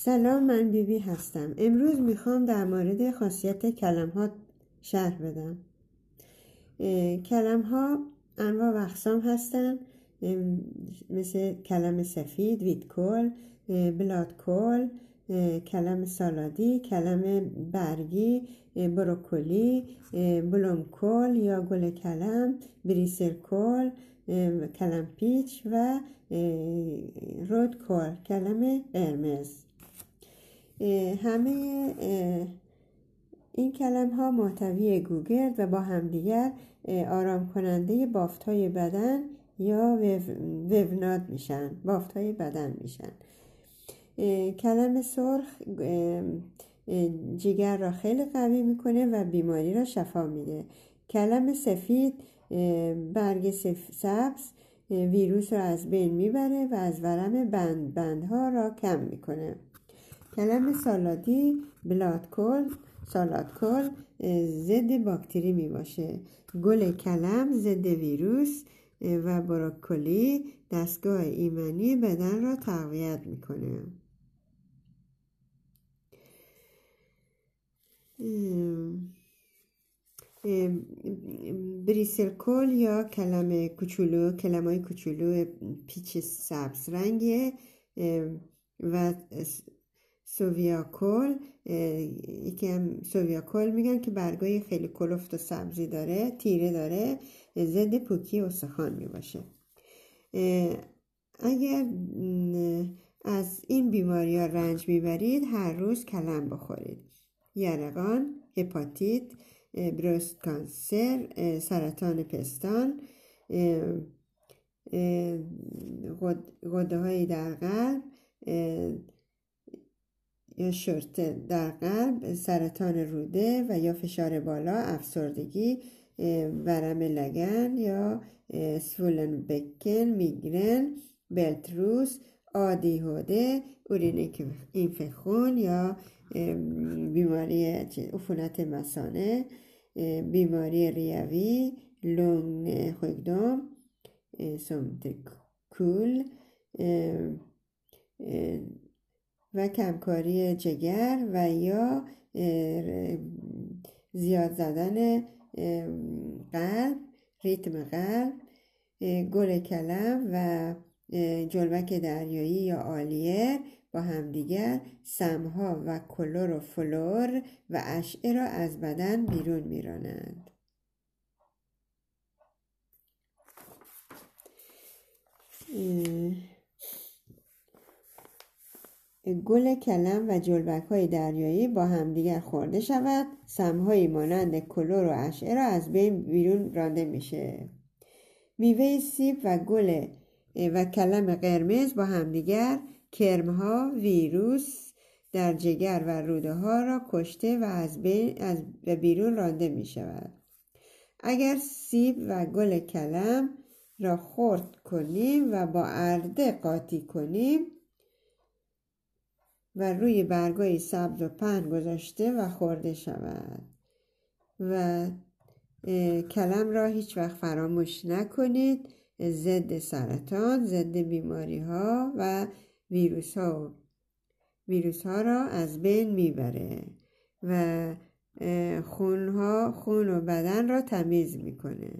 سلام من بیبی بی هستم. امروز می‌خوام در مورد خاصیت کلم ها شرح بدم. کلم ها انواع و اقسام هستن. مثل کلم سفید ویتکل بلادکل کلم سالادی کلم برگی بروکولی بلومکل یا گل کلم بریسرکل کلم پیچ و رودکل کلم قرمز. همه این کلم ها محتوی گوگرد و با همدیگر آرام کننده بافت های بدن یا ووناد میشن بافت های بدن میشن. کلم سرخ جگر را خیلی قوی می‌کنه و بیماری را شفا میده. کلم سفید برگ سبز ویروس را از بین می‌بره و از ورم بند بندها را کم می‌کنه. کلم سالادی بلادکل سالادکل ضد باکتری می باشه. گل کلم ضد ویروس و بروکلی دستگاه ایمنی بدن را تقویت می‌کنه بریسل کل یا کلم کوچولو کلمای کوچولو پیچ سبز رنگه و سوویاکل یکی هم سوویاکل میگن که برگای خیلی کلفت و سبزی داره تیره داره ضد پوکی استخوان می‌باشه. اگر از این بیماری ها رنج می‌برید هر روز کلم بخورید. یرقان هپاتیت برست کانسر سرطان پستان غده های در قلب یا شرط در قلب سرطان روده و یا فشار بالا افسردگی ورم لگن یا سولن بکن میگرن بلتروس آدیهوده اورینیک اینفخون یا بیماری عفونت مسانه بیماری ریوی لونگ خوگدام سمتکول و کمکاری جگر و یا زیاد زدن قلب ریتم قلب گل کلم و جلبک دریایی یا آلیر با همدیگر سمها و کلور و فلور و اشعه را از بدن بیرون میرانند. گل کلم و جلبک های دریایی با همدیگر خورده شود. سمهایی مانند کلور و اشعه را از بین بیرون رانده میشه. میوه سیب و گل و کلم قرمز با همدیگر کرمها ویروس در جگر و روده ها را کشته و از, بین از بیرون رانده می شود اگر سیب و گل کلم را خرد کنیم و با ارده قاطی کنیم و روی برگای سبز و پهن گذاشته و خورده شود. و کلم را هیچ وقت فراموش نکنید. ضد سرطان ضد بیماری ها و ویروس ها ویروس ها را از بین می‌بره و خون, ها خون و بدن را تمیز می‌کنه.